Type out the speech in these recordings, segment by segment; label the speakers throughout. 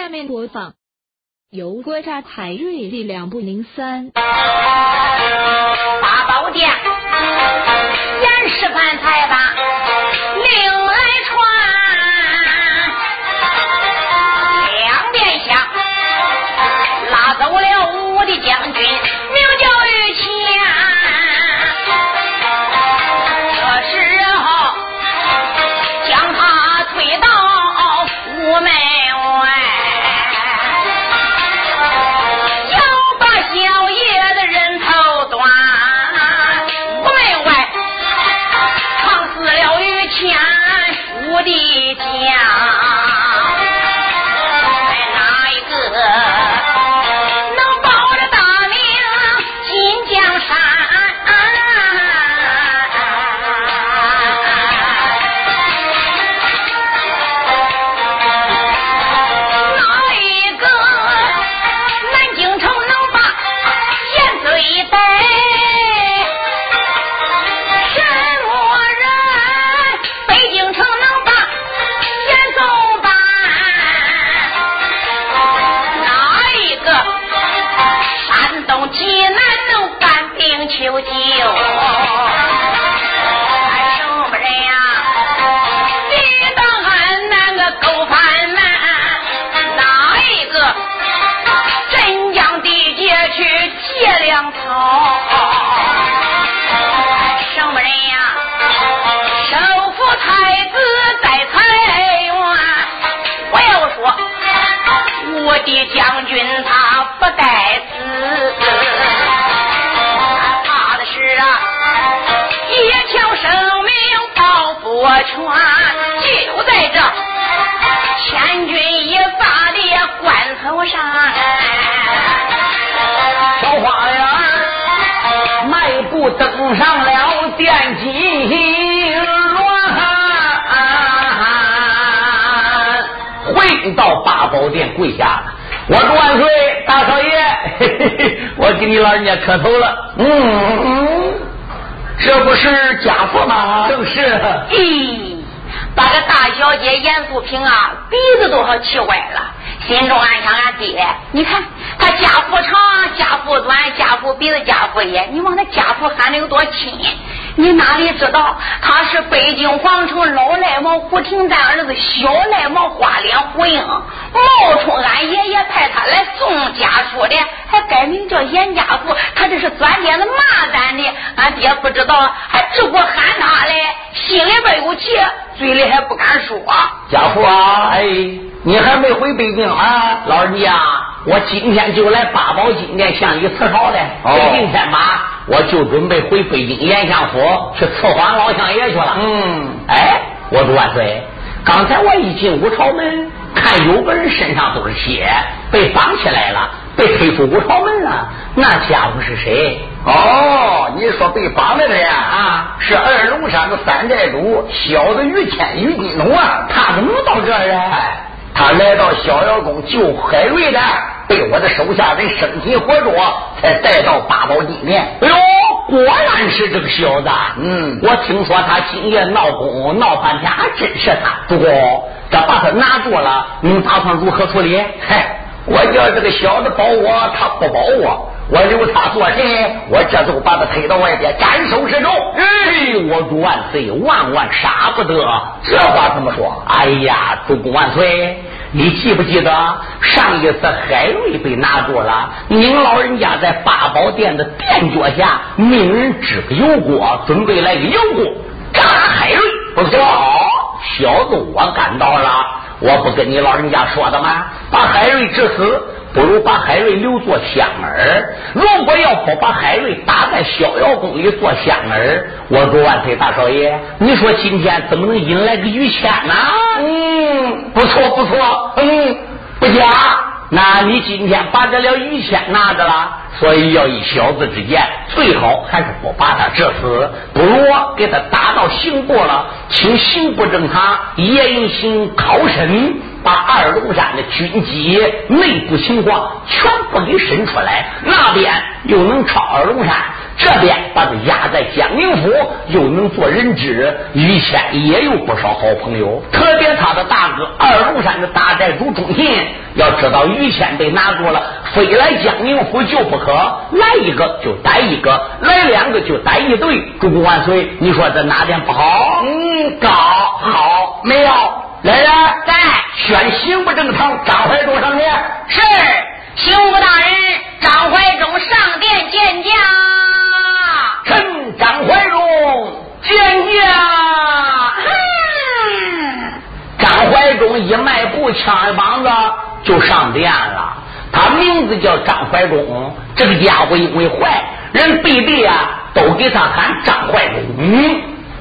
Speaker 1: 下面播放由国家海瑞力量部零三。
Speaker 2: 八宝殿演示范才把的君他不在此，怕的是啊，一条生命保不全，就在这千钧一发的关头上。
Speaker 3: 小花园迈步登上了电梯轮，回到八宝殿跪下了。我祝万岁，大少爷，嘿嘿嘿我给你老人家磕头了。嗯，这不是家父吗？正是。
Speaker 2: 咦，把这大小姐严素萍啊，鼻子都好气歪了，心中暗想：俺爹，你看他家父长，家父短，家父鼻子，家父眼，你往他家父喊的有多亲？你哪里知道他是北京皇城老赖王胡廷赞儿子小赖王花脸胡英，冒充俺爷爷派他来送家书的，还改名叫严家富，他这是钻点子骂咱的，俺爹不知道，还直呼喊他嘞，心里边有气，嘴里还不敢说。
Speaker 3: 家父啊，哎，你还没回北京啊？老人家，我今天就来八宝金殿向你辞朝的。
Speaker 4: 哦
Speaker 3: 北京天吧，我就准备回北京严相府去伺候老相爷去了。
Speaker 4: 嗯，
Speaker 3: 哎，我说万岁！刚才我一进五朝门，看有个人身上都是血，被绑起来了，被推出五朝门了。那家伙是谁？
Speaker 4: 哦，你说被绑的人
Speaker 3: 啊
Speaker 4: 是二龙山的三寨主小子于谦于金龙啊，
Speaker 3: 他怎么能到这儿啊？
Speaker 4: 哎，他来到逍遥宫救海瑞的，被我的手下人生擒活捉，才带到八宝金殿。
Speaker 3: 哎呦，果然是这个小子。
Speaker 4: 嗯
Speaker 3: 我听说他今夜闹宫闹半天，还真是他。不过这把他拿住了，你打算如何处理？
Speaker 4: 嗨，我叫这个小子保我，他不保我，我留他做人，我这就把他推到外边斩首示众。
Speaker 3: 哎，我主万岁，万万杀不得！
Speaker 4: 这话怎么说？
Speaker 3: 哎呀，主公万岁！你记不记得上一次海瑞被拿住了？您老人家在八宝殿的殿脚下命人支个油锅，准备来个油锅炸海瑞。不错，小子我赶到了。我不跟你老人家说的吗？把海瑞致死，不如把海瑞留作香儿。如果要不把海瑞打在逍遥宫里做香儿，我说万岁大少爷，你说今天怎么能引来个于谦呢？嗯，不错不错，嗯，不假。那你今天把这了于谦拿着了，所以要以小子之见，最好还是不把他致死，不如给他打到刑部了，请刑部正堂严刑拷审，把二龙山的军机内部情况全部给审出来，那边又能抄二龙山，这边把他压在江宁府，又能做人质。于谦也有不少好朋友，特别他的大哥二龙山的大寨主钟信，要知道于谦被拿住了，非来江宁府救不可。来一个就逮一个，来两个就逮一对。主公万岁！你说这哪点不好？
Speaker 4: 嗯，搞好没有来人，
Speaker 2: 在
Speaker 4: 选刑部正堂张怀忠上殿。
Speaker 2: 是刑部大人张怀忠上殿见驾。
Speaker 3: 臣张怀忠见驾。张怀忠一迈步，枪一膀子就上殿了。他名字叫张怀忠，这个家伙因为坏人背地啊，都给他喊张怀忠。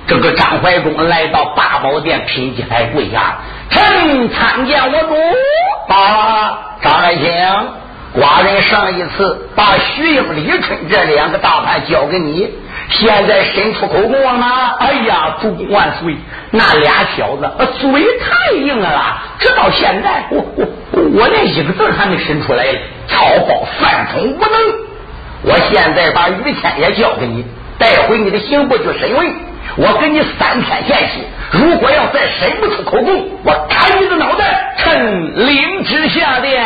Speaker 3: 这个张怀忠来到八宝殿，品级台跪下，臣参见我主。
Speaker 4: 啊，张爱卿，寡人上一次把徐英、李春这两个大叛交给你，现在伸出口供了吗。
Speaker 3: 哎呀，主公万岁！那俩小子嘴太硬了，直到现在，我我我连一个字还没伸出来。
Speaker 4: 草包犯冲无能，我现在把于谦也交给你，带回你的刑部去审问。我给你三天限期，如果要再审不出口供，我砍你的脑袋。
Speaker 3: 臣领旨下殿。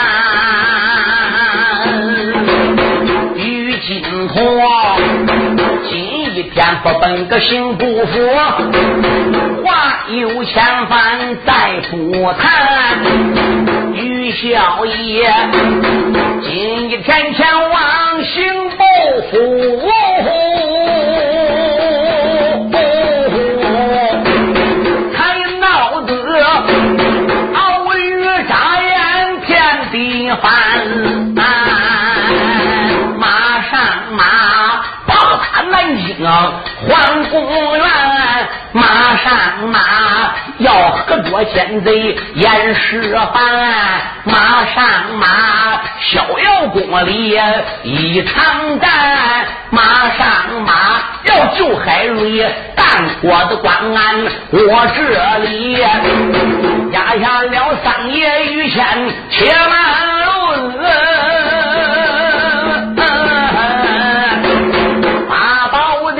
Speaker 3: 天不本个心不服，话有千番再不谈。于小爷今一天前往刑部府。奸贼严世蕃，马上马逍遥宫里一场战，马上马要救海瑞，但我的官安我这里压下了三爷于谦，且慢论。八宝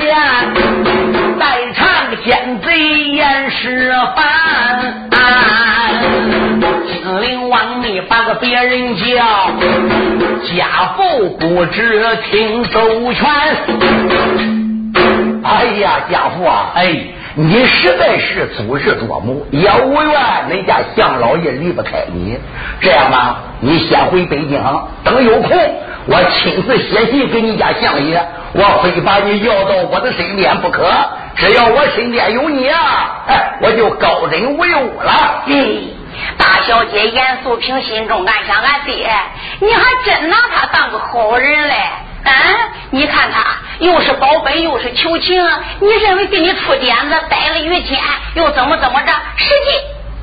Speaker 3: 别人叫，家父不知听周全。
Speaker 4: 哎呀，家父啊，
Speaker 3: 哎，
Speaker 4: 你实在是祖师多母，也无缘，恁家向老爷离不开你。这样吧，你先回北京，等有空，我亲自写信给你家相爷，我非把你要到我的身边不可。只要我身边有你啊，哎，我就高枕无忧了。
Speaker 2: 嗯，大小姐严素平心中暗想：俺爹，你还真拿他当个好人嘞？啊，你看他又是保本又是求情，你认为给你出点子逮了于谦又怎么怎么着？实际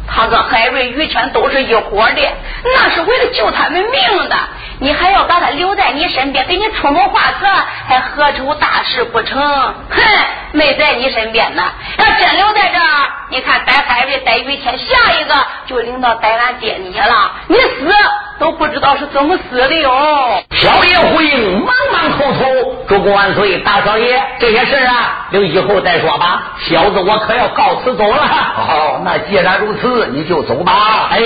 Speaker 2: 他跟海瑞、于谦都是一伙的，那是为了救他们命的。你还要把他留在你身边，给你出谋划策，还何愁大事不成？哼，没在你身边呢。要真留在这，你看逮海瑞、逮于谦，下一个就领到逮俺爹你了。你死都不知道是怎么死的哟。
Speaker 3: 小爷回应，忙忙叩头，主公万岁！大少爷，这些事啊，留以后再说吧。小子，我可要告辞走了。
Speaker 4: 好，那既然如此，你就走吧。
Speaker 3: 哎，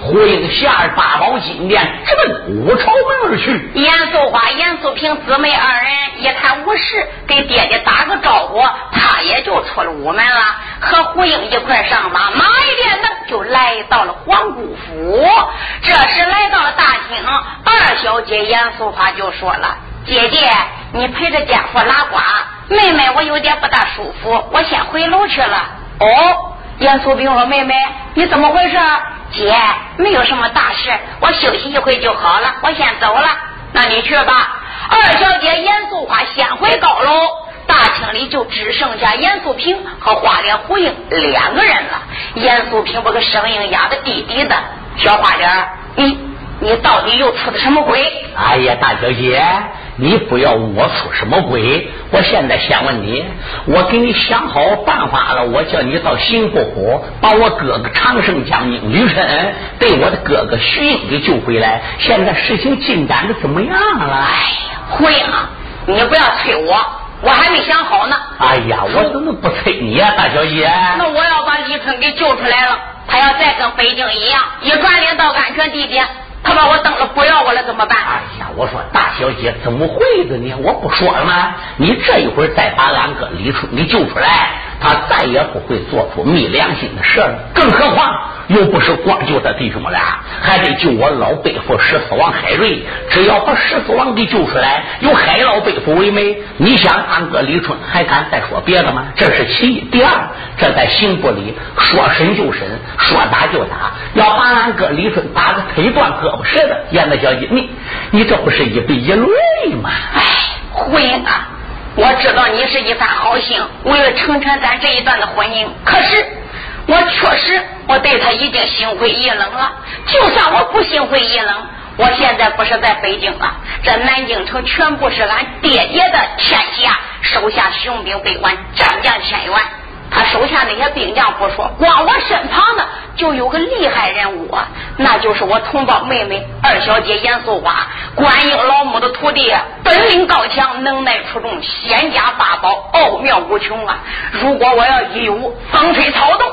Speaker 3: 胡应下八宝金殿，直奔五朝门而去。
Speaker 2: 严素花、严素萍姊妹二人一看无事，给爹爹打个招呼，他也就出了午门了，和胡英一块上马，马一点呢就来到了皇姑府。这时来到了大厅，二小姐严素花就说了：“姐姐，你陪着姐夫拉呱，妹妹我有点不大舒服，我先回楼去了。”哦，严素萍说：“妹妹，你怎么回事？”姐，没有什么大事，我休息一会就好了，我先走了。那你去吧。二小姐严素花先回高楼，大厅里就只剩下严素萍和花脸胡英两个人了。严素萍把个声音压得低低的：“小花脸，你你到底又出的什么鬼？”
Speaker 3: 哎呀，大小姐。你不要问我出什么鬼！我现在先问你，我给你想好办法了。我叫你到刑部府，把我哥哥长胜将军吕琛对我的哥哥徐英给救回来。现在事情进展的怎么样了？哎
Speaker 2: 呀，胡英，你不要催我，我还没想好呢。
Speaker 3: 哎呀，我怎么不催你呀，大小姐？
Speaker 2: 那我要把李春给救出来了，他要再跟北京一样，一转脸到安全地点。他把我当了，不要我了，怎么办？
Speaker 3: 哎呀，我说大小姐怎么会的呢？我不说了吗？你这一会儿再把俺哥李春给救出来，他再也不会做出昧良心的事了。更何况。又不是光救他弟兄俩，还得救我老背父十四王海瑞。只要把十四王给救出来，有海老背父为媒，你想俺哥李春还敢再说别的吗？这是其一。第二，这在刑部里说审就审，说打就打，要把俺哥李春打个腿断胳膊折的。燕子小姐，你你这不是一笔一抡吗？
Speaker 2: 哎，胡英啊，我知道你是一番好心，为了成全咱这一段的婚姻，可是。我确实，我对他已经心灰意冷了。就算我不心灰意冷，我现在不是在北京了，这南京城全部是俺爹爹的天下，手下雄兵百万，战将千万。他手下那些兵将不说，光我身旁的就有个厉害人物，那就是我同胞妹妹二小姐严素花，观音老母的徒弟，本领高强，能耐出众，仙家八宝，奥妙无穷啊！如果我要一有风吹草动。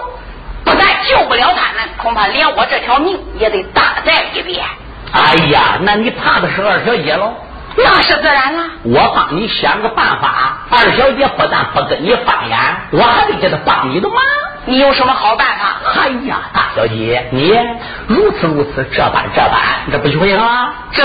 Speaker 2: 不但救不了他们，恐怕连我这条命也得搭在一边。
Speaker 3: 哎呀，那你怕的是二小姐喽？
Speaker 2: 那是自然了。
Speaker 3: 我帮你想个办法，二小姐不但不跟你翻眼，我还得给她帮你的忙。
Speaker 2: 你有什么好办法？
Speaker 3: 哎呀，大小姐，你如此如此，这般这般，这不行啊？
Speaker 2: 这，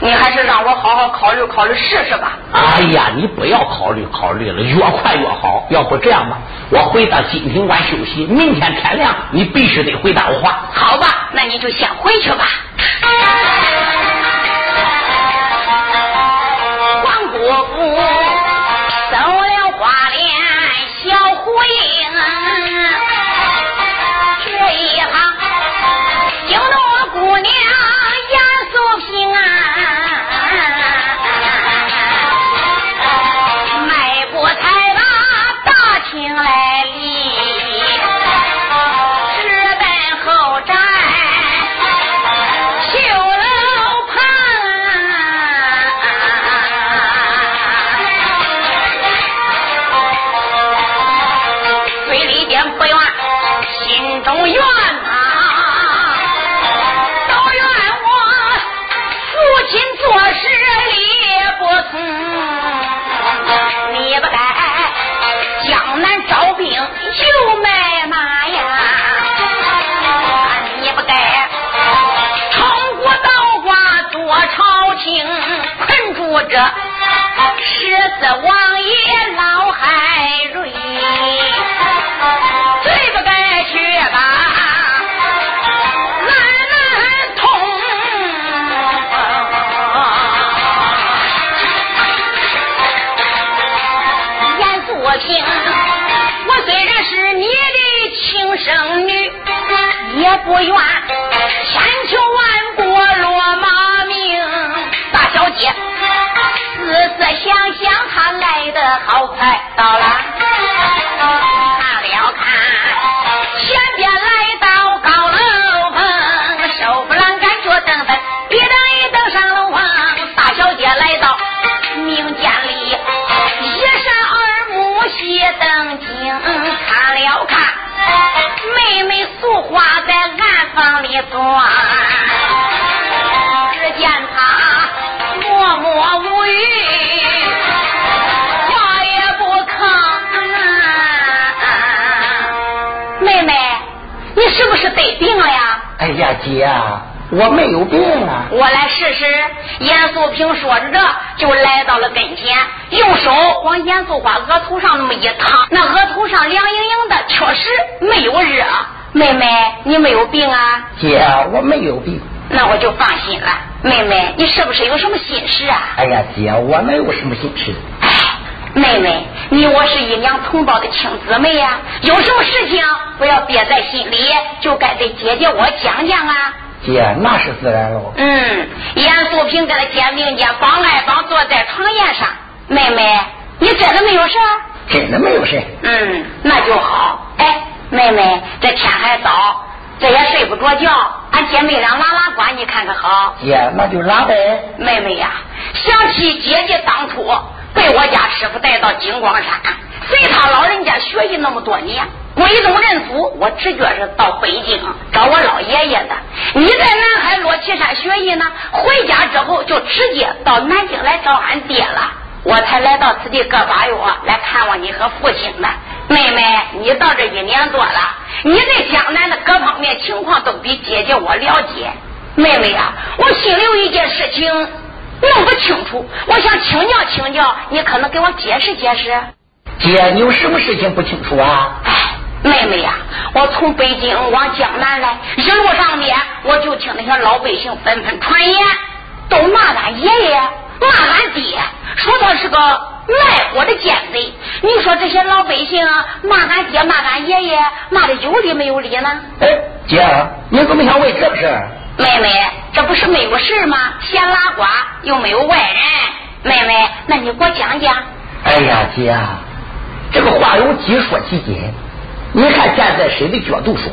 Speaker 2: 你还是让我好好考虑考虑试试吧。
Speaker 3: 哎呀，你不要考虑考虑了，越快越好。要不这样吧，我回到金庭馆休息，明天天亮，你必须得回答我话。
Speaker 2: 好吧，那你就先回去吧。我不走了花脸小胡英情困住。这十四王爷老海瑞，最不该去把俺们痛。严素平，我虽然是你的亲生女，也不愿好快到了，看了看，前边来到高楼棚，手不栏杆，脚蹬蹬，一蹬一蹬上楼房。大小姐来到明间里，一扇二目细灯睛，看了看，妹妹素花在暗房里钻，是不是得病了呀？
Speaker 4: 哎呀，姐，我没有病啊！
Speaker 2: 我来试试。严素平说着，这就来到了跟前，用手往严素花额头上那么一烫，那额头上凉盈盈的，确实没有热。妹妹，你没有病啊？
Speaker 4: 姐，我没有病。
Speaker 2: 那我就放心了。妹妹，你是不是有什么心事啊？
Speaker 4: 哎呀，姐，我没有什么心事。
Speaker 2: 哎，妹妹，你我是一娘同胞的亲姊妹呀，有什么事情不要憋在心里，就该对姐姐我讲讲啊。
Speaker 4: 姐，那是自然喽。
Speaker 2: 嗯，严素萍跟他肩并肩，帮爱帮坐在床沿上。妹妹，你真的没有事？
Speaker 4: 真的没有事。
Speaker 2: 嗯，那就好。哎，妹妹，这天还早，这也睡不着觉，俺姐妹俩拉拉呱，你看看好。
Speaker 4: 姐，那就拉呗。
Speaker 2: 妹妹呀，想起姐姐当初被我家师傅带到金光山，随他老人家学习那么多年。归宗认祖，我直觉是到北京找我老爷爷的。你在南海落旗山学艺呢，回家之后就直接到南京来找俺爹了。我才来到此地个把月来看望你和父亲的。妹妹，你到这一年多了，你对江南的各方面情况都比姐姐我了解。妹妹呀，我心里有一件事情弄不清楚，我想请教请教，你可能给我解释解释。
Speaker 4: 姐，你有什么事情不清楚啊？
Speaker 2: 哎。妹妹呀，我从北京往江南来，一路上面我就听那些老百姓纷纷传言，都骂俺爷爷，骂俺爹，说他是个卖国的奸贼。你说这些老百姓骂俺爹，骂俺爷爷，骂的有理没有理呢？
Speaker 4: 哎，姐，你怎么想为这个事？
Speaker 2: 妹妹，这不是没有事吗？闲拉呱，又没有外人。妹妹，那你给我讲讲。
Speaker 4: 哎呀，姐，这个话有几说几斤。你看，站在谁的角度说？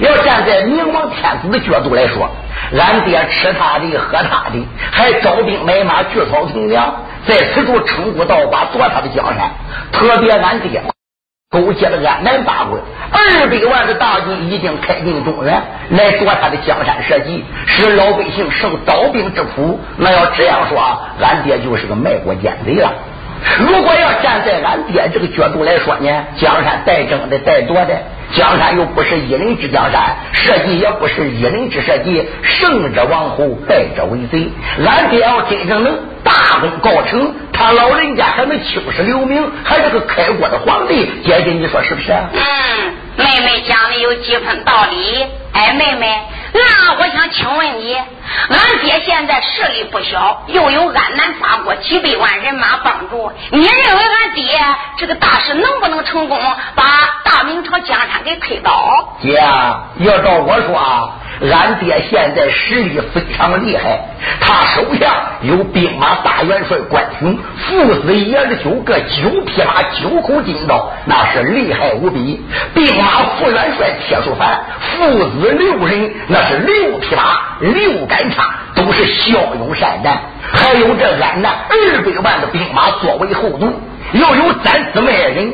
Speaker 4: 要站在明王天子的角度来说，俺爹吃他的，喝他的，还招兵买马，聚草屯粮，在此处称呼道寡夺他的江山。特别俺爹勾结了安南八国，二百万的大军已经开进中原，来夺他的江山社稷，使老百姓受刀兵之苦。那要这样说，俺爹就是个卖国奸贼了。如果要站在俺爹这个角度来说呢，江山带争的带夺的，江山又不是一人之江山，社稷也不是一人之社稷，胜者王侯，败者为贼。俺爹要真正能大功告成，他老人家还能青史留名，还是个开国的皇帝。姐姐，你说是不是？
Speaker 2: 嗯，妹妹讲的有几分道理。哎，妹妹。那我想请问你，俺爹现在势力不小，又有安南八国几百万人马帮助，你认为俺爹这个大事能不能成功，把大明朝江山给推倒？
Speaker 4: 姐，要照我说啊。俺爹现在实力非常厉害，他手下有兵马大元帅关雄，父子爷儿九个，九匹马，九口金刀，那是厉害无比。兵马副元帅铁树凡，父子六人，那是六匹马，六三叉，都是骁勇善战。还有这安南二百万的兵马作为后盾，又有咱姊妹人，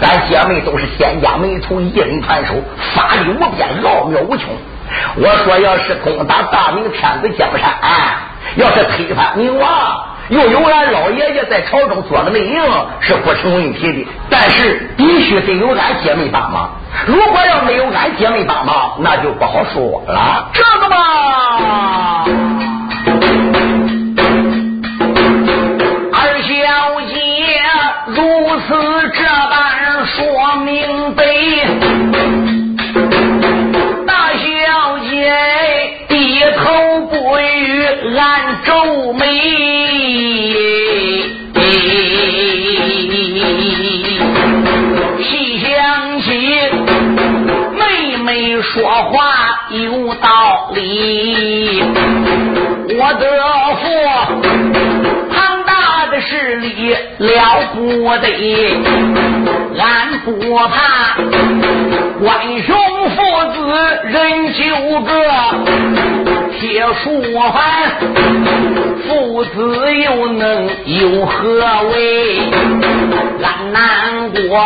Speaker 4: 咱姐妹都是仙家门徒，一人传授，法力无边，奥妙无穷。我说，要是攻打大明天子江山，要是推翻明王，又有俺老爷爷在朝中做个内应，是不成问题的。但是必须得有俺姐妹帮忙。如果要没有俺姐妹帮忙，那就不好说了。
Speaker 3: 这个嘛，我的父庞大的势力了不得，俺不怕关兄父子人九个。铁树凡父子又能有何为？俺难过，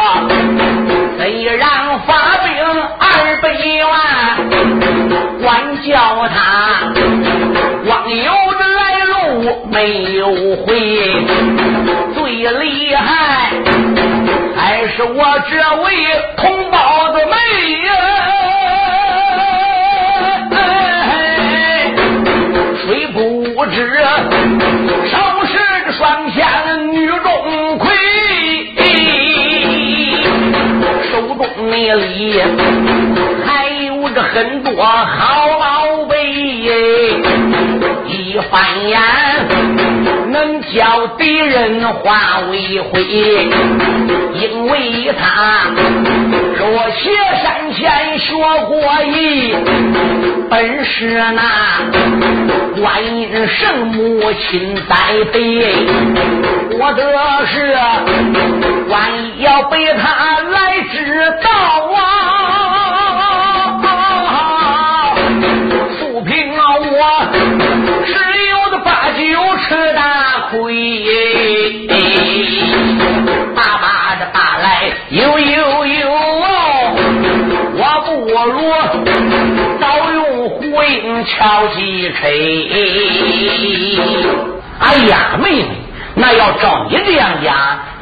Speaker 3: 虽然发兵二百万，管教他有的来路没有回。最厉害还是我这位同胞的妹呀！不知少是双枪女中魁，手中里还有着很多好宝贝，一翻眼能叫敌人化为灰，因为他若雪山前学过艺，本是那观音圣母亲栽培，我的是万一要被他来知道啊，素凭我十有的八九吃大亏，大把的爸来有有有，我不如早用火影敲击锤。哎呀，妹妹。那要照你这样讲，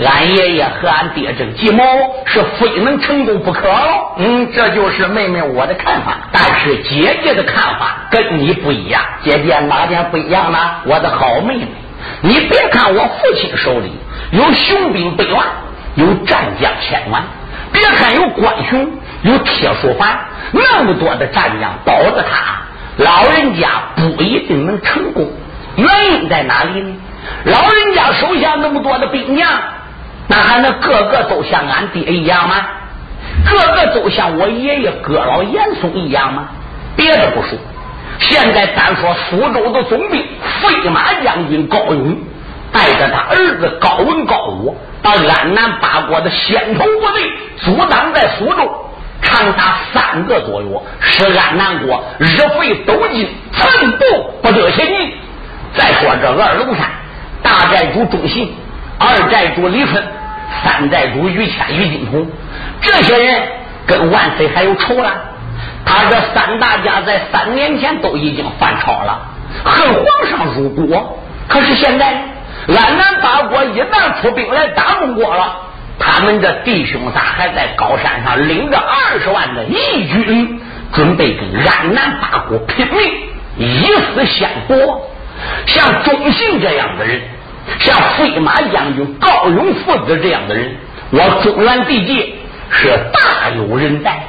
Speaker 3: 俺爷爷和俺爹这个计谋是非能成功不可喽。
Speaker 4: 嗯，这就是妹妹我的看法。
Speaker 3: 但是姐姐的看法跟你不一样。
Speaker 4: 姐姐哪点不一样呢？
Speaker 3: 我的好妹妹，你别看我父亲手里有雄兵百万，有战将千万，别看有关雄，有铁树凡，那么多的战将保着他，老人家不一定能成功。原因在哪里呢？老人家手下那么多的兵将，那还能个个都像俺爹一样吗？个个都像我爷爷哥老严嵩一样吗？别的不说，现在单说苏州的总兵飞马将军高勇，带着他儿子高文高武，把安南八国的先头部队阻挡在苏州，长达三个多月，使安南国日费斗金，寸步不得前进。再说这二龙山。大寨主钟信，二寨主李春，三寨主于谦、于金童，这些人跟万岁还有仇了。他这三大家在三年前都已经犯朝了，恨皇上入国。可是现在，安南八国一旦出兵来打中国了，他们的弟兄仨还在高山上领着二十万的义军，准备跟安南八国拼命，以死相搏。像钟信这样的人，像飞马将军高勇父子这样的人，我中原地界是大有人在。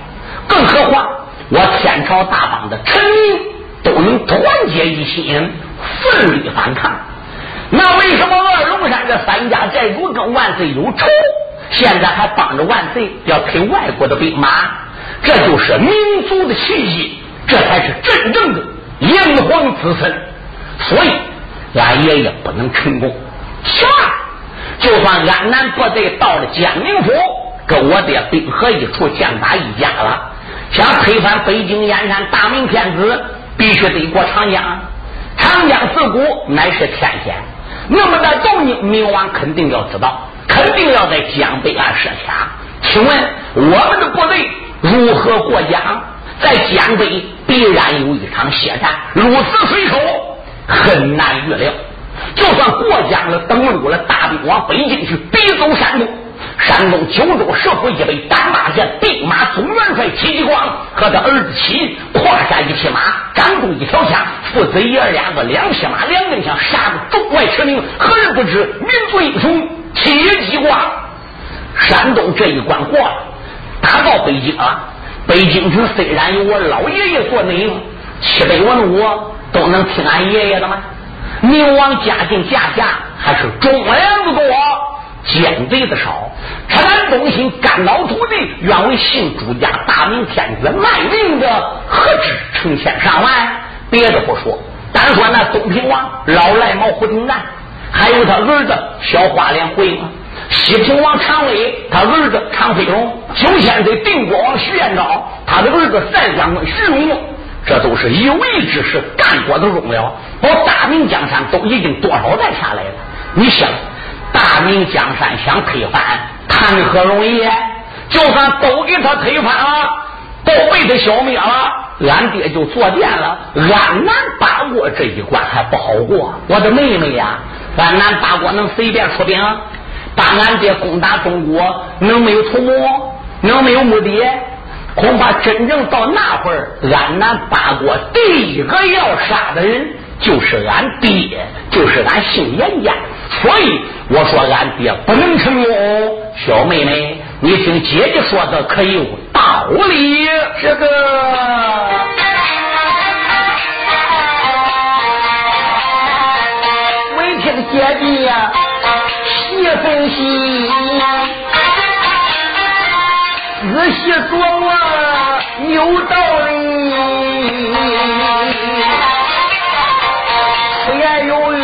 Speaker 3: 更何况我天朝大邦的臣民都能团结一心，奋力反抗。那为什么二龙山这三家寨主跟万岁有仇，现在还帮着万岁要推外国的兵马？这就是民族的气息，这才是真正的炎黄子孙。所以，俺爷爷不能成功。其二，就算安南部队到了江宁府，跟我爹兵合一处，将打一家了。想推翻北京燕山大明天子，必须得过长江。长江自古乃是天险，那么在动静，明王肯定要知道，肯定要在江北岸设卡。请问我们的部队如何过江？在江北必然有一场血战，如此水手。很难预料，就算过江了、登陆了，大兵往北京去，逼走山东。山东九州社会一位单马县兵马总元帅戚继光和他儿子戚胯下一匹马，掌中一条枪，父子爷儿两个两匹马两根枪，杀得中外驰名。何人不知民族英雄戚继光？山东这一关过了，打到北京啊！北京城虽然有我老爷爷做内应，七百文武。都能听俺爷爷的吗？明王家境家下还是忠良不多，奸贼的少。陈安忠心肝脑涂地，愿为姓朱家大明天子卖命的，何止成千上万？别的不说，单说那东平王老赖毛胡廷赞，还有他儿子小花脸回嘛，西平王常威，他儿子常飞龙，九千岁定国王徐彦昭，他的儿子赛将军徐荣。这都是有为之事干过的荣耀，保大明江山都已经多少代下来了。你想，大明江山想推翻，谈何容易？就算都给他推翻了，都被他消灭了，俺爹就坐殿了。安南八国这一关还不好过。我的妹妹呀，安南八国能随便出兵，把俺爹攻打中国，能没有图谋？能没有目的？恐怕真正到那会儿，安南八国第一个要杀的人就是俺爹，就是俺姓严家。所以我说俺爹不能成功。小妹妹，你听姐姐说的可有道理。
Speaker 4: 这个，
Speaker 3: 我听姐姐呀。
Speaker 4: 分析，仔细琢磨有道理。虽然由于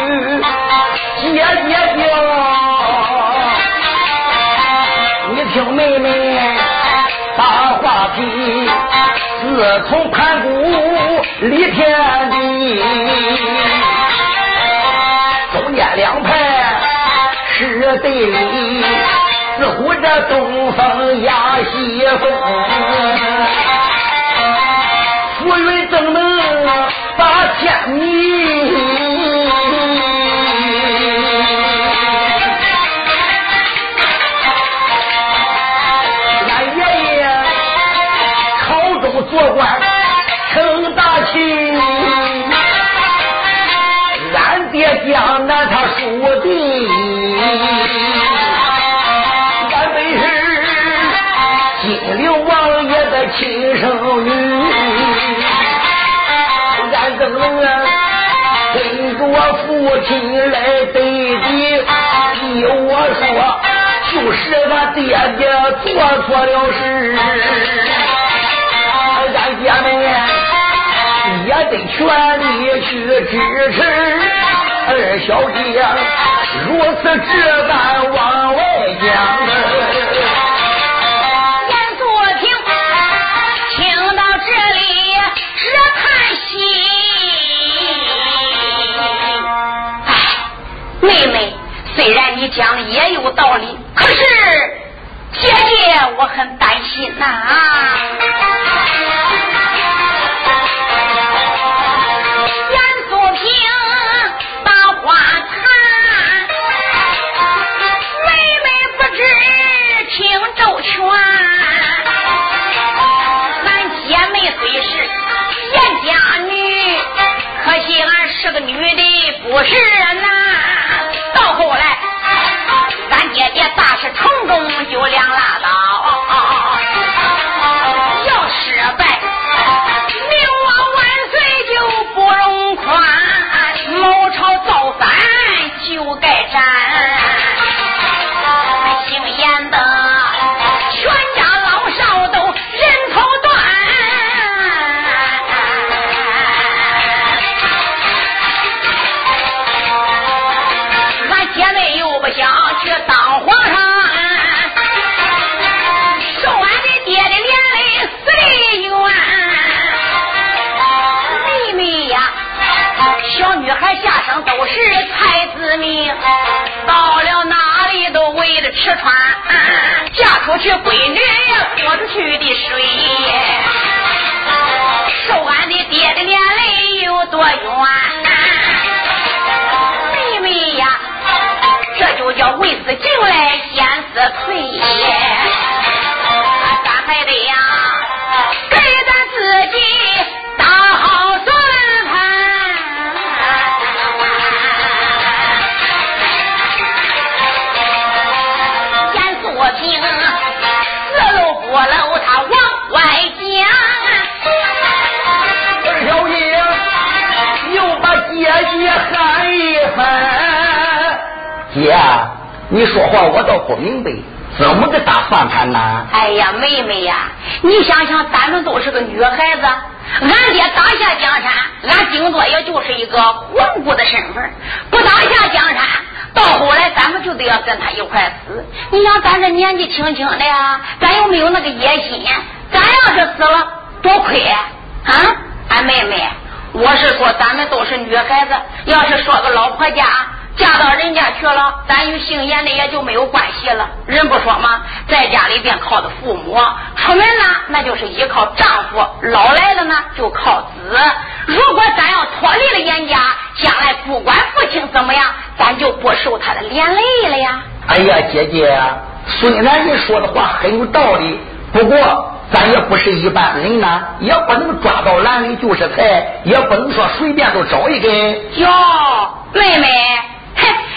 Speaker 4: 姐姐叫，你听妹妹把话题，自从盘古立天地，中间两派。是对立，似乎这东风压西风，浮云怎能把天迷？俺爷爷朝中做官成大器，俺爹江南他属地。亲生女，俺怎能跟着我父亲来对敌？依我说，就是他爹爹做错了事，俺姐妹也得全力去支持二小姐。如此这般往外讲，
Speaker 2: 妹妹，虽然你讲的也有道理，可是姐姐我很担心呐。严素萍把话谈，妹妹不知听周全。俺姐妹虽是严家女，可惜俺是个女的，不是男。是成功就两拉倒。要失败，明王万岁就不容宽，谋朝造反就该斩。姓严的姓严的。都是才子命，到了哪里都为了吃穿，嫁出去闺女泼出去的水，受俺的爹的连累有多冤？妹妹呀，这就叫为死进来先死退，咱还得呀，给咱自己。
Speaker 4: 算盘呢？
Speaker 2: 哎呀，妹妹呀，你想想，咱们都是个女孩子，俺爹打下江山，俺顶多也就是一个皇姑的身份，不打下江山，到后来咱们就得要跟他一块死。你想，咱这年纪轻轻的呀，咱又没有那个野心，咱要是死了，多亏啊！俺妹妹，我是说，咱们都是女孩子，要是说个老婆家。嫁到人家去了，咱与姓严的也就没有关系了。人不说吗？在家里边靠的父母，出门了那就是依靠丈夫，老来了呢就靠子。如果咱要脱离了严家，将来不管父亲怎么样，咱就不受他的连累了呀。
Speaker 4: 哎呀，姐姐，虽然你说的话很有道理，不过咱也不是一般人呐，也不能抓到篮里就是菜，也不能说随便就找一个。
Speaker 2: 哟，妹妹。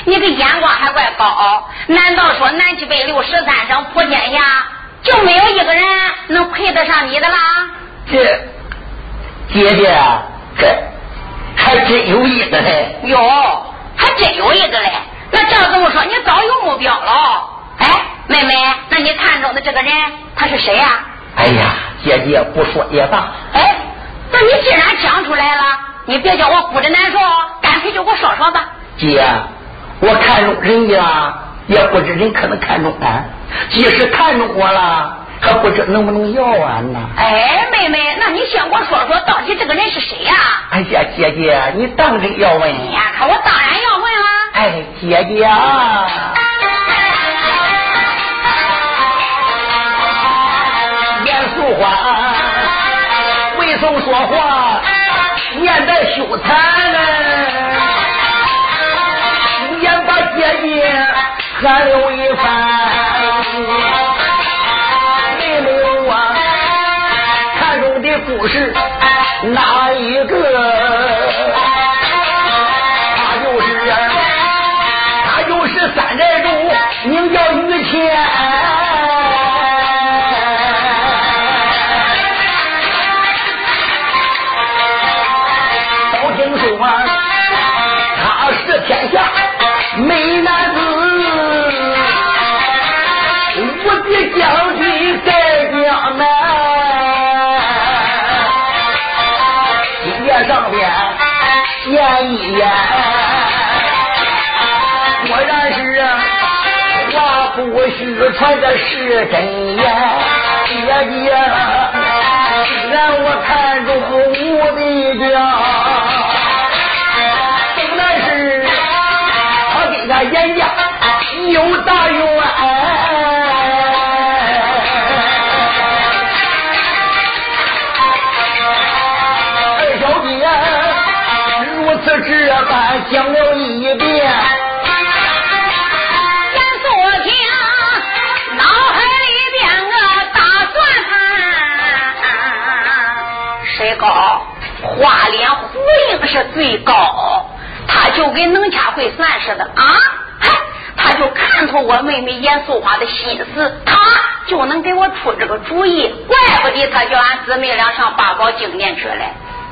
Speaker 2: 你的眼光还怪高，难道说南七北六十三省普天下就没有一个人能配得上你的啦？
Speaker 4: 这姐姐，这还真有一个嘞！
Speaker 2: 哟，还真有一个嘞！那照这么说，你早有目标了。哎，妹妹，那你看中的这个人他是谁呀？
Speaker 4: 哎呀，姐姐不说也罢。
Speaker 2: 哎，那你既然讲出来了，你别叫我哭着难受，干脆就给我说说吧。
Speaker 4: 姐，我看中人家，也不知人可能看中俺。即使看中我了，还不知能不能要俺呢。
Speaker 2: 哎，妹妹，那你先给我说说，到底这个人是谁呀？
Speaker 4: 哎呀，姐姐，你当真要问？
Speaker 2: 哎呀，我当然要问了。
Speaker 4: 哎，姐姐啊，严淑花，为什么说话面带羞惭呢？眼把姐姐喊了一番，没有啊，看中的故事哪一个？传的是真言。姐姐，让我看中我的家，本来是他跟俺严家有大冤。二小姐如此这般讲了
Speaker 2: 高？花脸胡英是最高，他就跟能掐会算似的啊！嗨，他就看透我妹妹严素花的心思，他就能给我出这个主意，怪不得他叫俺姊妹俩上八宝经念去了。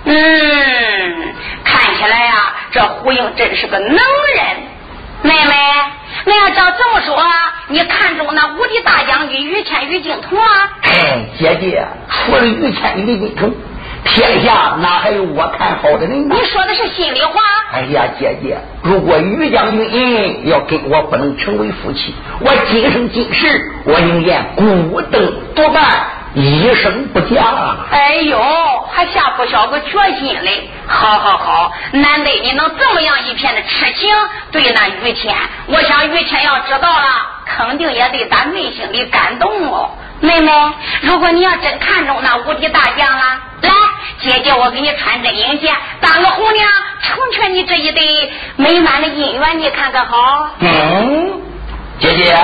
Speaker 2: 嗯，看起来呀、这胡英真是个能人。妹妹，那要照这么说，你看中那无敌大将军于谦、于景同啊？
Speaker 4: 哎，姐姐，除了于谦、于敬同，天下哪还有我看好的人呢？
Speaker 2: 你说的是心里话。
Speaker 4: 哎呀，姐姐，如果于将军要跟我不能成为夫妻，我今生今世我宁愿孤灯独伴，一生不嫁。
Speaker 2: 哎呦，还下不小个决心嘞！好好好，难得你能这么样一片的痴情对那于谦，我想于谦要知道了，肯定也得打内心里感动哦。妹妹，如果你要真看中那无敌大将了，来，姐姐我给你穿针引线，当个红娘，成全你这一对美满的姻缘，你看看好？
Speaker 4: 嗯，姐姐，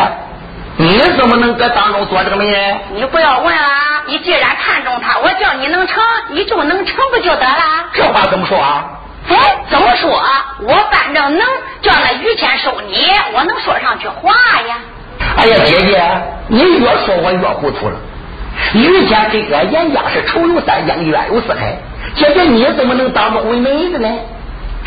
Speaker 4: 你怎么能搁当中做这个媒人？
Speaker 2: 你不要问了，你既然看中他，我叫你能成，你就能成不就得了？
Speaker 4: 这话怎么说啊？
Speaker 2: 哎，怎么说？我反正能叫那于谦收你，我能说上句话呀。
Speaker 4: 哎呀，姐姐，你越说我越糊涂了。于谦这个严家是仇有三江，冤有四海。姐姐，你怎么能当着为媒的呢？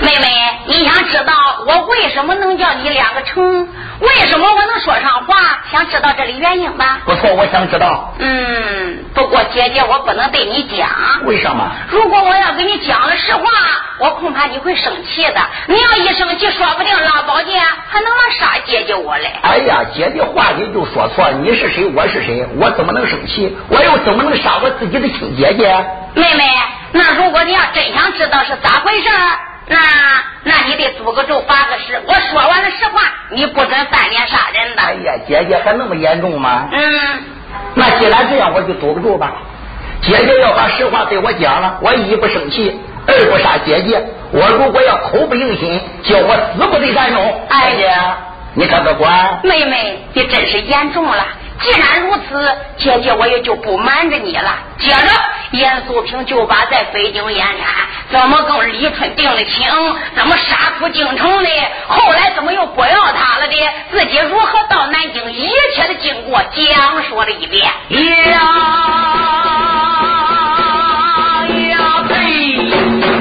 Speaker 2: 妹妹，你想知道我为什么能叫你两个成？为什么我能说上话？想知道这里原因吧？
Speaker 4: 不错，我想知道
Speaker 2: 嗯，不过姐姐，我不能对你讲。
Speaker 4: 为什么。
Speaker 2: 如果我要跟你讲了实话，我恐怕你会生气的。你要一生气，说不定拉宝剑还能来杀姐姐我嘞。
Speaker 4: 哎呀，姐姐话你就说错，你是谁，我是谁，我怎么能生气？我又怎么能杀我自己的亲姐姐？
Speaker 2: 妹妹，那如果你要真想知道是咋回事儿，那那你得租个咒发个誓，我说完了实话，你不准翻脸杀人的。
Speaker 4: 哎呀，姐姐还那么严重吗？
Speaker 2: 嗯，
Speaker 4: 那既然这样，我就赌个住吧。姐姐要把实话对我讲了，我一不生气，二不杀姐姐。我如果要口不应心，叫我死不得善终。
Speaker 2: 哎
Speaker 4: 呀，你可可管？
Speaker 2: 妹妹，你真是严重了。既然如此，姐姐我也就不瞒着你了。接着，严素萍就把在北京延安怎么跟李春定了情，怎么杀出京城的，后来怎么又不要他了的，自己如何到南京，一切的经过讲述了一遍。
Speaker 4: 呀呀呸！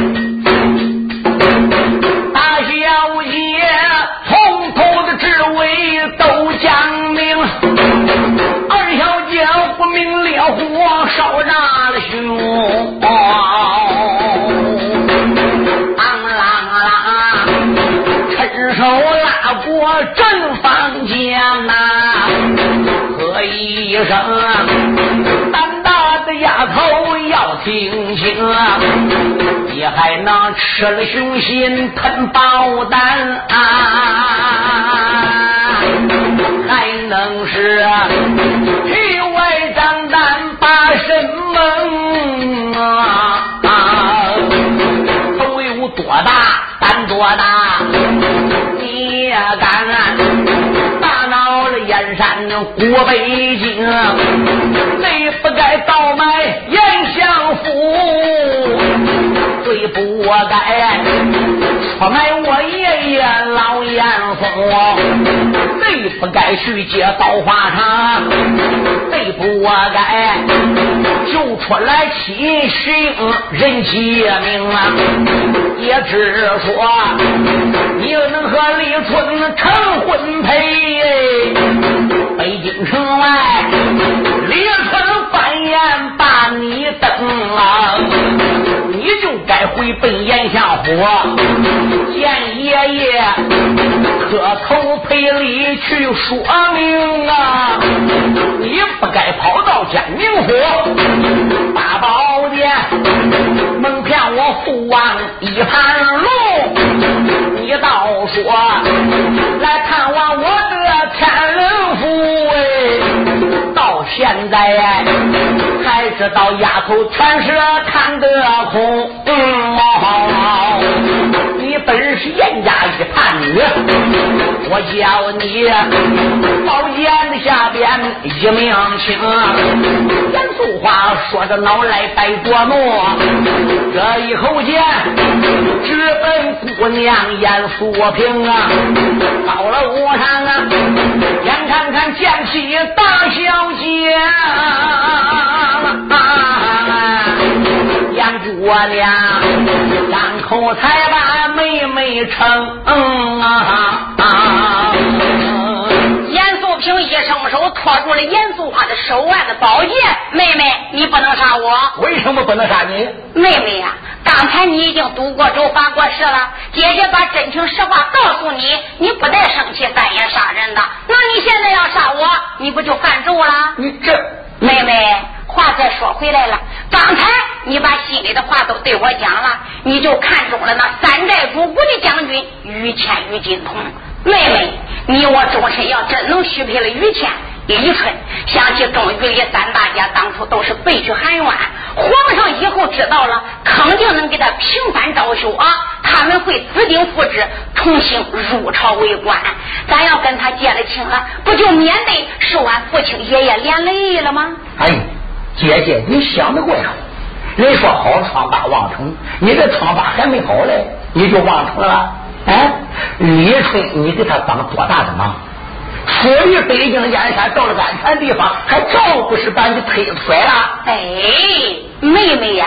Speaker 3: 声，胆大的丫头要听清，你还能吃了雄心吞豹胆啊！还能是体外张胆把身蒙过北京？你不该倒卖燕相府，最不该出卖我爷爷老燕峰。最不该去接造化场，最不该就出来欺行人杰命啊！也只说你能和李春成婚配，京城外李春翻眼把你登啊！你就该回奔严相府见爷爷，磕头赔礼去说明啊！你不该跑到建宁府大宝殿，蒙骗我父王一盘龙。现在才知道丫头全是看得空。你本是严家一叛女，我叫你宝剑下边一命轻。严肃话说着脑来白琢磨，这一口剑直奔姑娘严素平啊！到了屋上啊，见起大小姐。严姑娘张口才把妹妹称啊！
Speaker 2: 严素平一伸手托住了严素花的手腕的宝剑，妹妹，你不能杀我。
Speaker 3: 为什么不能杀你？
Speaker 2: 妹妹呀，刚才你已经赌过咒、发过誓了，姐姐把真情实话告诉你，你不带生气翻眼杀人的。那你现在要杀我，你不就犯咒了？
Speaker 3: 你这
Speaker 2: 妹妹，话再说回来了，刚才你把心里的话都对我讲了，你就看中了那三寨主谷的将军于谦于金童。妹妹，你我终身要真能许配了于谦。李春想起中于里三大家当初都是背去含冤，皇上以后知道了，肯定能给他平反昭羞啊！他们会指定复职，重新入朝为官。咱要跟他结了亲了，不就免得受俺父亲爷爷连累了吗？
Speaker 3: 哎，姐姐，你想得怪好。人说好疮疤忘疼，你这疮疤还没好嘞，你就忘疼了？哎，李春，你给他帮多大的忙？出离北京燕山，到了安全地方，还照不是把你推出来了？
Speaker 2: 哎，妹妹呀，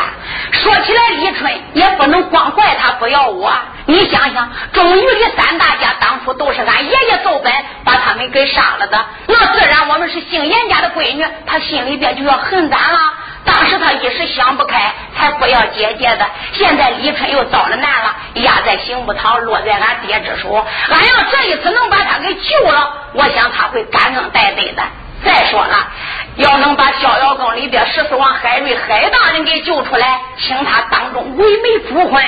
Speaker 2: 说起来，李春也不能光怪他不要我。你想想，终于的三大家当初都是俺爷爷奏本把他们给杀了的，那自然我们是姓严家的闺女，他心里边就要恨咱了。当时他一时想不开，才不要姐姐的。现在李春又遭了难了，压在刑部堂，落在俺爹之手。俺要这一次能把他给救了，我想他会感恩戴德的。再说了，要能把逍遥宫里边十四王海瑞海大人给救出来，请他当中为媒主婚。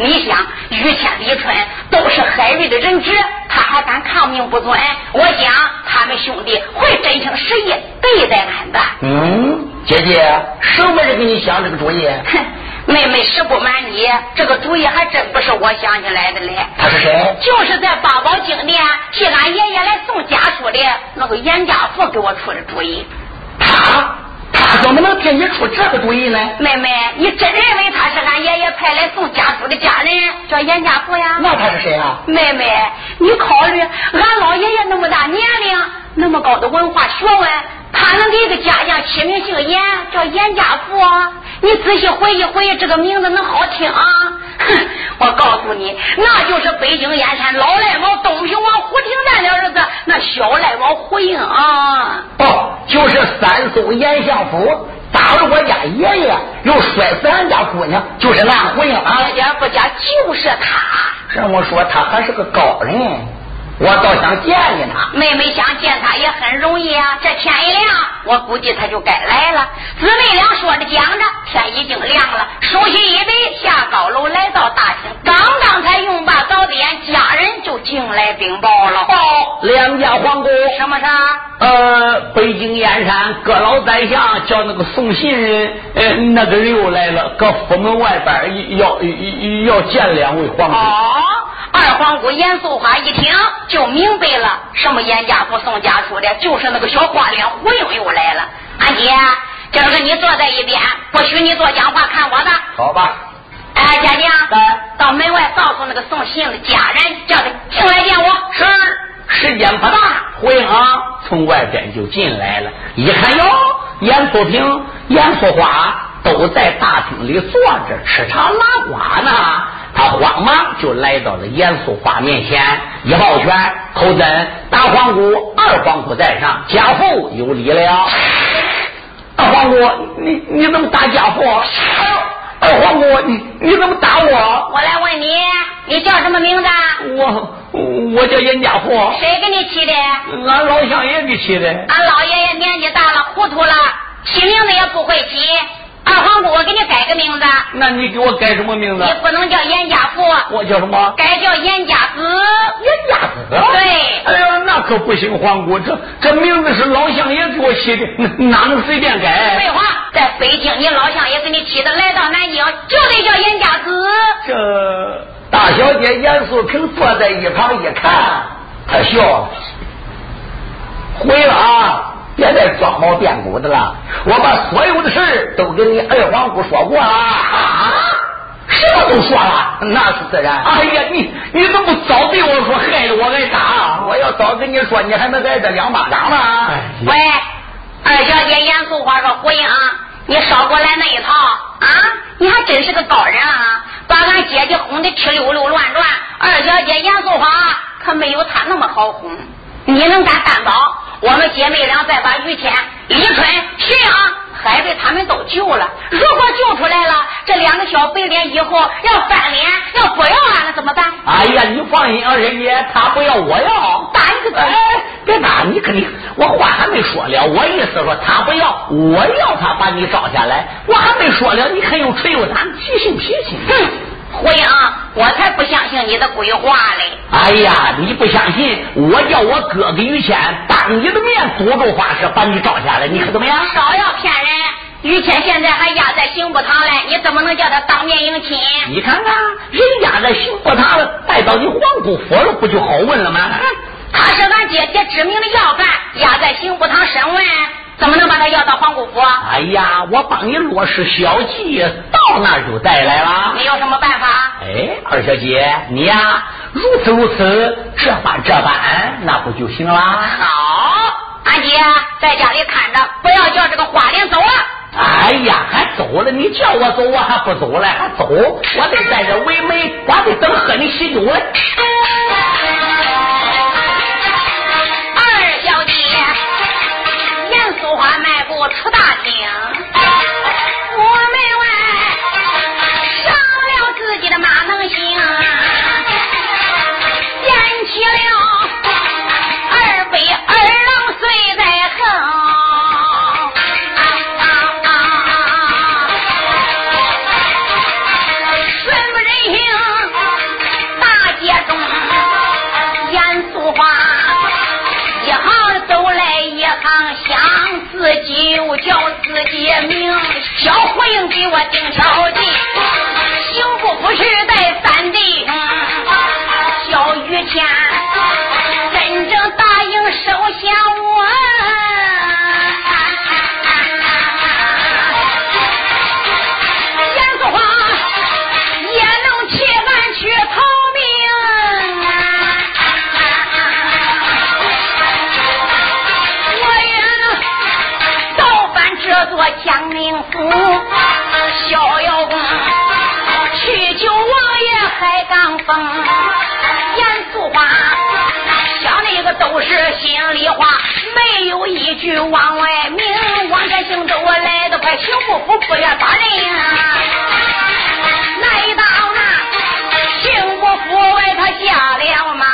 Speaker 2: 你想，于谦、李春都是海瑞的人质，他还敢抗命不遵？我想他们兄弟会真情实意对待俺的。
Speaker 3: 嗯，姐姐，什么人给你想这个主意？
Speaker 2: 哼，妹妹实不瞒你，这个主意还真不是我想起来的嘞。
Speaker 3: 他是谁？
Speaker 2: 就是在八宝经殿替俺爷爷来送家书的那个严家父给我出的主意。
Speaker 3: 他他怎么能替你出这个主意呢？
Speaker 2: 妹妹，你真认为他是俺爷爷派来送家书的家人，叫严家父呀？
Speaker 3: 那他是谁啊？
Speaker 2: 妹妹，你考虑俺老爷爷那么大年龄，那么高的文化学问，他能给一个家将起名姓严，叫严家父？你仔细回忆回忆，这个名字能好听啊？哼，我告诉你，那就是北京燕山老赖王东平王胡廷赞的儿子，那小赖王胡英啊。
Speaker 3: 哦，
Speaker 4: 就是三艘严相府打了我家爷爷，又摔死俺家姑娘，就是俺胡应。
Speaker 2: 俺家不家就是他。
Speaker 4: 这么说，他还是个高人。我倒想见见他，
Speaker 2: 妹妹想见他也很容易啊。这天一亮，我估计他就该来了。姊妹俩说着讲着，天已经亮了，梳洗一杯，下高楼来到大厅。刚刚才用罢早点，家人就进来禀报了。
Speaker 3: 报两家皇姑，
Speaker 2: 什么事？
Speaker 3: 呃，北京燕山各老宰相叫那个送信人，呃，那个人又来了，搁府门外边要要要见两位皇姑。
Speaker 2: 二皇姑严素花一听就明白了，什么严家父宋家书的，就是那个小花脸胡英又来了。阿姐，今儿个你坐在一边，不许你多讲话，看我的。
Speaker 4: 好吧。
Speaker 2: 哎，家娘，到门外告诉那个送信的家人，叫他进来见我。
Speaker 3: 是。时间不大，胡英从外边就进来了，一看哟，严素平、严素花都在大厅里坐着吃茶拉瓜呢。他慌忙就来到了严素花面前，一抱拳，口尊大皇姑、二皇姑在上，家父有礼了。二皇姑，你你怎么打家父？二皇姑，你你怎么打我？
Speaker 2: 我来问你，你叫什么名字？
Speaker 3: 我我叫严家虎。
Speaker 2: 谁给你起的？
Speaker 3: 俺老乡爷给起的。
Speaker 2: 俺老爷爷年纪大了，糊涂了，起名字也不会起。二皇姑，我给你改个名字。
Speaker 3: 那你给我改什么名字？
Speaker 2: 你不能叫严家福，
Speaker 3: 我叫什么？
Speaker 2: 改叫严家子。
Speaker 3: 严家子？
Speaker 2: 对。
Speaker 3: 哎呀，那可不行，皇姑，这这名字是老乡爷给我起的，哪能随便改？
Speaker 2: 废话，在北京，你老乡爷给你起的，来到南京就得叫严家子。
Speaker 3: 这
Speaker 4: 大小姐严素萍坐在一旁一看，她笑了，回了啊。别再装模变骨的了，我把所有的事都跟你二皇姑说过了啊！
Speaker 3: 什么都说了，
Speaker 4: 那是自然。
Speaker 3: 哎呀，你你怎么不早对我说，害得我挨打？
Speaker 4: 我要早跟你说，你还能挨这两巴掌了。
Speaker 2: 喂，二小姐严肃话说：“胡英，你少给我来那一套啊？你还真是个高人啊！把俺姐姐哄得哧溜溜乱转。二小姐严肃话可没有她那么好哄。你能敢担保？”我们姐妹俩再把于谦、李春、徐阳还被他们都救了。如果救出来了，这两个小白脸以后要翻脸，要不要俺了怎么办？
Speaker 3: 哎呀，你放心二，人家他不要，我要。
Speaker 2: 打你个嘴！
Speaker 3: 别打，你肯定，我话还没说了。我意思说他不要，我要他把你招下来。我还没说了，你还又吹又打，急性脾气。
Speaker 2: 哼。胡英，我才不相信你的鬼话嘞！
Speaker 3: 哎呀，你不相信，我叫我哥哥于谦当你的面赌咒发誓，把你招下来，你可怎么样？
Speaker 2: 少要骗人！于谦现在还压在刑部堂嘞，你怎么能叫他当面迎亲？
Speaker 3: 你看看，人家在刑部堂带到你皇姑府了，不就好问了吗？
Speaker 2: 他是俺姐姐知名的要犯，压在刑部堂审问。怎么能把他要到皇姑府？
Speaker 3: 哎呀，我帮你落实小计，到那儿就带来了。
Speaker 2: 你有什么办法？
Speaker 3: 哎，二小姐，你呀，如此如此，这般这般，那不就行了？
Speaker 2: 好，俺姐在家里看着，不要叫这个花脸走了。
Speaker 3: 哎呀，还走了？你叫我走，我还不走了？还走？我得在这为媒，我得等喝你喜酒嘞。
Speaker 2: 手花迈步出大厅，我门外上了自己的马能行，捡起了二杯二郎碎在横，小火影给我定条计，刑部不是在三弟兄，小雨天江宁府逍遥宫，去救王爷海刚峰。严肃话，想那个都是心里话。没有一句往外明。王家行走，我来得快，请不服不愿打人呀。来到那幸福府外，他下了马。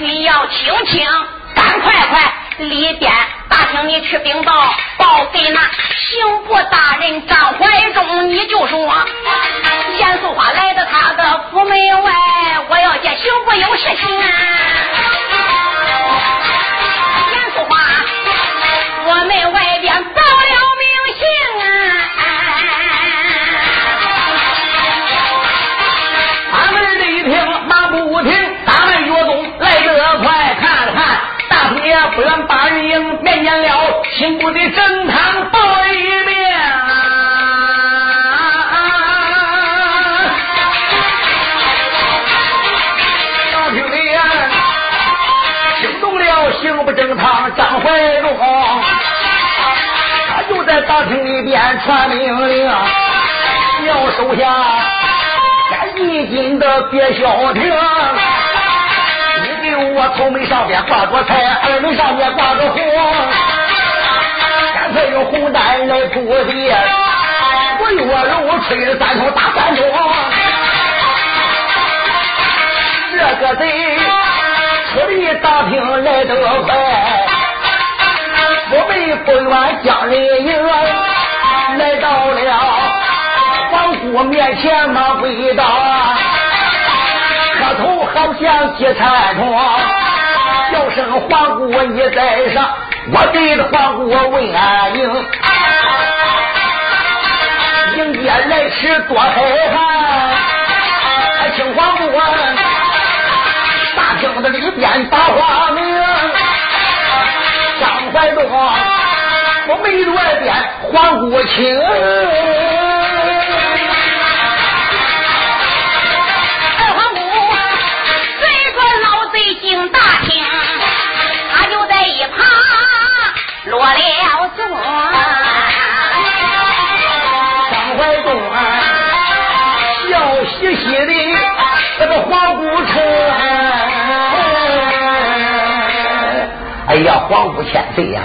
Speaker 2: 你要听清，赶快快里边打听你去禀报，报给那刑部大人张怀忠，你就说严素花来到他的府门外，我要见刑部有事情。严素花，我们外边
Speaker 4: 不远八人营，面见了刑部的侦探报一遍。大厅里惊动了刑部正堂张怀忠，他就在大厅里边传命令，要手下。一斤的别消停，你给我头眉上边挂个彩，耳眉上边挂个红，干脆用红毡来铺地，我月楼吹三通打三通，这个贼出离大厅来得快，我们不远江里营来到了。皇姑面前那跪倒，头好像接餐虫，叫声皇姑你在上，我对着皇姑问安营，迎接来迟多害怕，请皇姑大厅的里边把花名，张怀忠，我没外边皇姑请。
Speaker 2: 落了座，
Speaker 4: 张怀忠笑嘻嘻的，那个黄谷城。哎呀，皇姑千岁呀，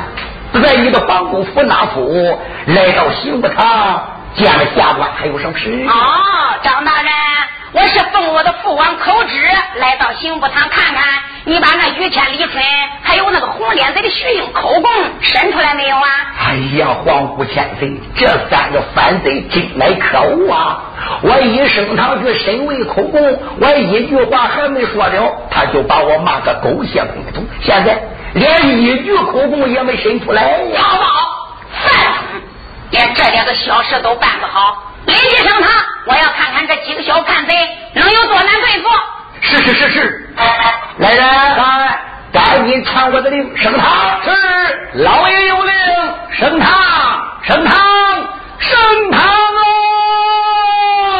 Speaker 4: 在你的皇姑府那府来到刑部堂见了下官，还有什么事？
Speaker 2: 哦，张大人，我是奉我的父王口旨来到刑部堂看看。你把那于谦、李春，还有那个红脸贼的徐英口供审出来没有啊？
Speaker 4: 哎呀，皇姑千岁，这三个反贼真乃可恶啊！我一升堂去审问口供，我一句话还没说了，他就把我骂个狗血喷头。现在连一句口供也没审出来呀！
Speaker 2: 好好，饭连这点个小事都办不好，立即升堂！我要看看这几个小叛贼能有多难对付。
Speaker 4: 是是是是，来人，来，赶紧传我的令，升堂。
Speaker 3: 是，
Speaker 4: 老爷有令，升堂，升堂，升堂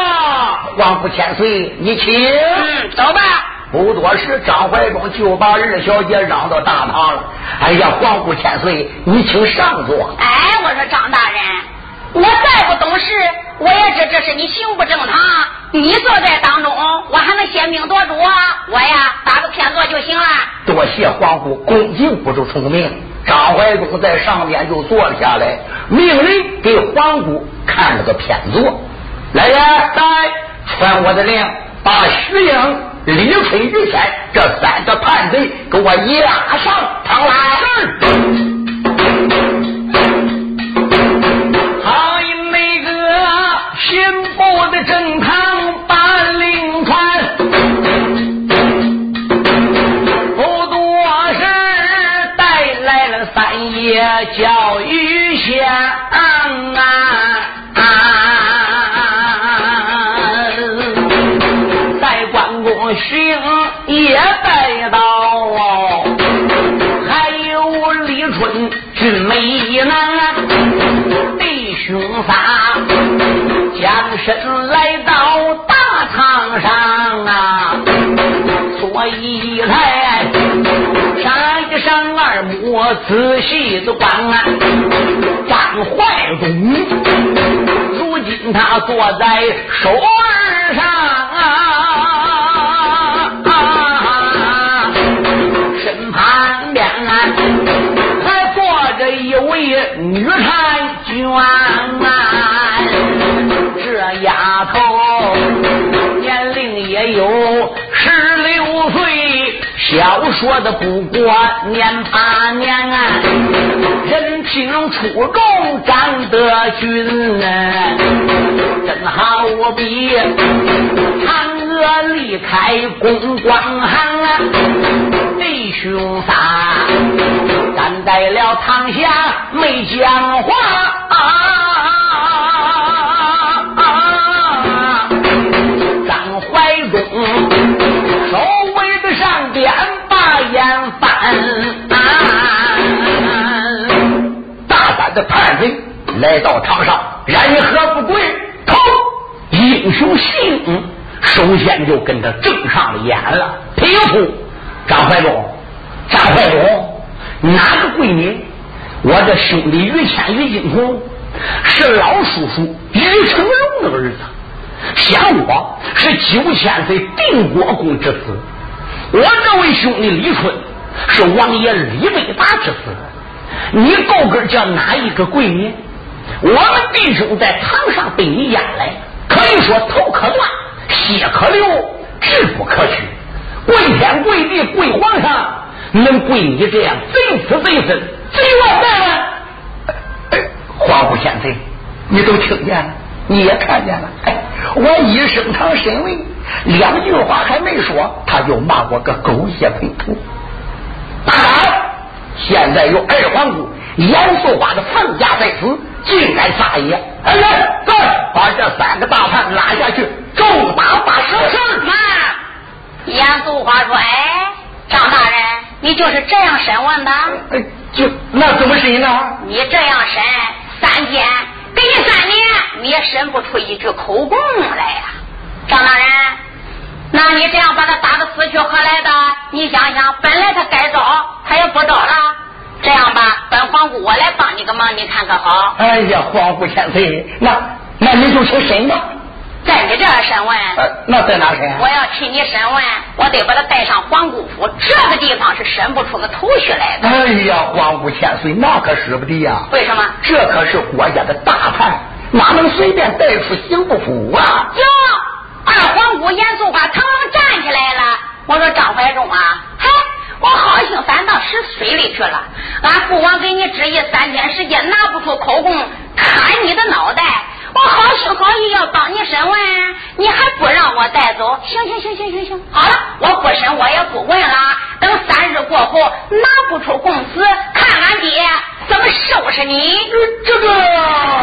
Speaker 4: 啊！皇姑千岁，你请。
Speaker 2: 嗯，走吧。
Speaker 4: 不多时，张怀忠就把二小姐让到大堂了。哎呀，皇姑千岁，你请上座。
Speaker 2: 哎，我说张大人，我再不懂事，我也知这是你刑不正常。你坐在当中，我还能先命夺主啊！我呀，打个偏坐就行了。
Speaker 4: 多谢皇姑恭敬不如从命。张怀忠在上边就坐了下来，命人给皇姑看了个偏坐。来人，来传我的令，把徐英、李春、于天这三个叛贼给我押上堂来。我的正堂把令传，不多时带来了三爷叫玉香啊。行也带到，还有李春俊美男，弟兄仨将身来到大堂上啊，所以才。上一上二母，仔细的观啊，张怀忠，如今他坐在手儿
Speaker 3: 上身旁边啊还坐着一位女婵娟，小说的不过年八年，人品出众，长得俊，真好比嫦娥离开宫光行，弟兄仨站在了堂下没讲话。
Speaker 4: 啊的叛贼来到场上，然何不跪？头
Speaker 3: 英雄姓首先就跟他正上了眼了。皮肤张怀忠，张怀忠哪个闺女？我的兄弟于谦于金童是老叔叔于成龙的儿子。想我是九千岁定国公之子，我这位兄弟李春是王爷李伟达之子。你够格叫哪一个闺女？我们弟兄在堂上被你押来，可以说头可断，血可流，志不可屈。跪天跪地跪皇上，能跪你这样贼死贼深，贼万再万？
Speaker 4: 皇姑千岁，你都听见了，你也看见了。哎，我一升堂审问，两句话还没说，他就骂我个狗血喷头。现在有二皇子严素花的凤家在此，竟敢撒野！哎来，快把这三个大汉拉下去，重打八十
Speaker 2: 是妈，严素花说：“哎，张大人，你就是这样审问的？
Speaker 4: 哎，就那怎么审呢？
Speaker 2: 你这样审，三天给你三年，你也审不出一句口供来呀，张大人。那你这样把他打的死去活来的，你想想，本来他该招，他也不招了。这样吧，本皇姑我来帮你个忙，你看可好？
Speaker 4: 哎呀，皇姑千岁，那那你就去审吧。
Speaker 2: 在你这儿审问？
Speaker 4: 呃，那在哪审？
Speaker 2: 我要替你审问，我得把他带上皇姑府，这个地方是审不出个头绪来的。
Speaker 4: 哎呀，皇姑千岁，那可使不得呀！
Speaker 2: 为什么？
Speaker 4: 这可是国家的大判，哪能随便带出刑部府啊？
Speaker 2: 哟。二皇姑严肃花腾腾站起来了，我说张怀忠啊，嗨，我好心反倒使水里去了。俺父王给你旨意三天时间拿不出口供，砍你的脑袋。我好心好意要帮你审问，你还不让我带走？行行行行行行，好了，我不审我也不问了。等三日过后拿不出供词，看俺爹怎么收拾你。
Speaker 4: 这个。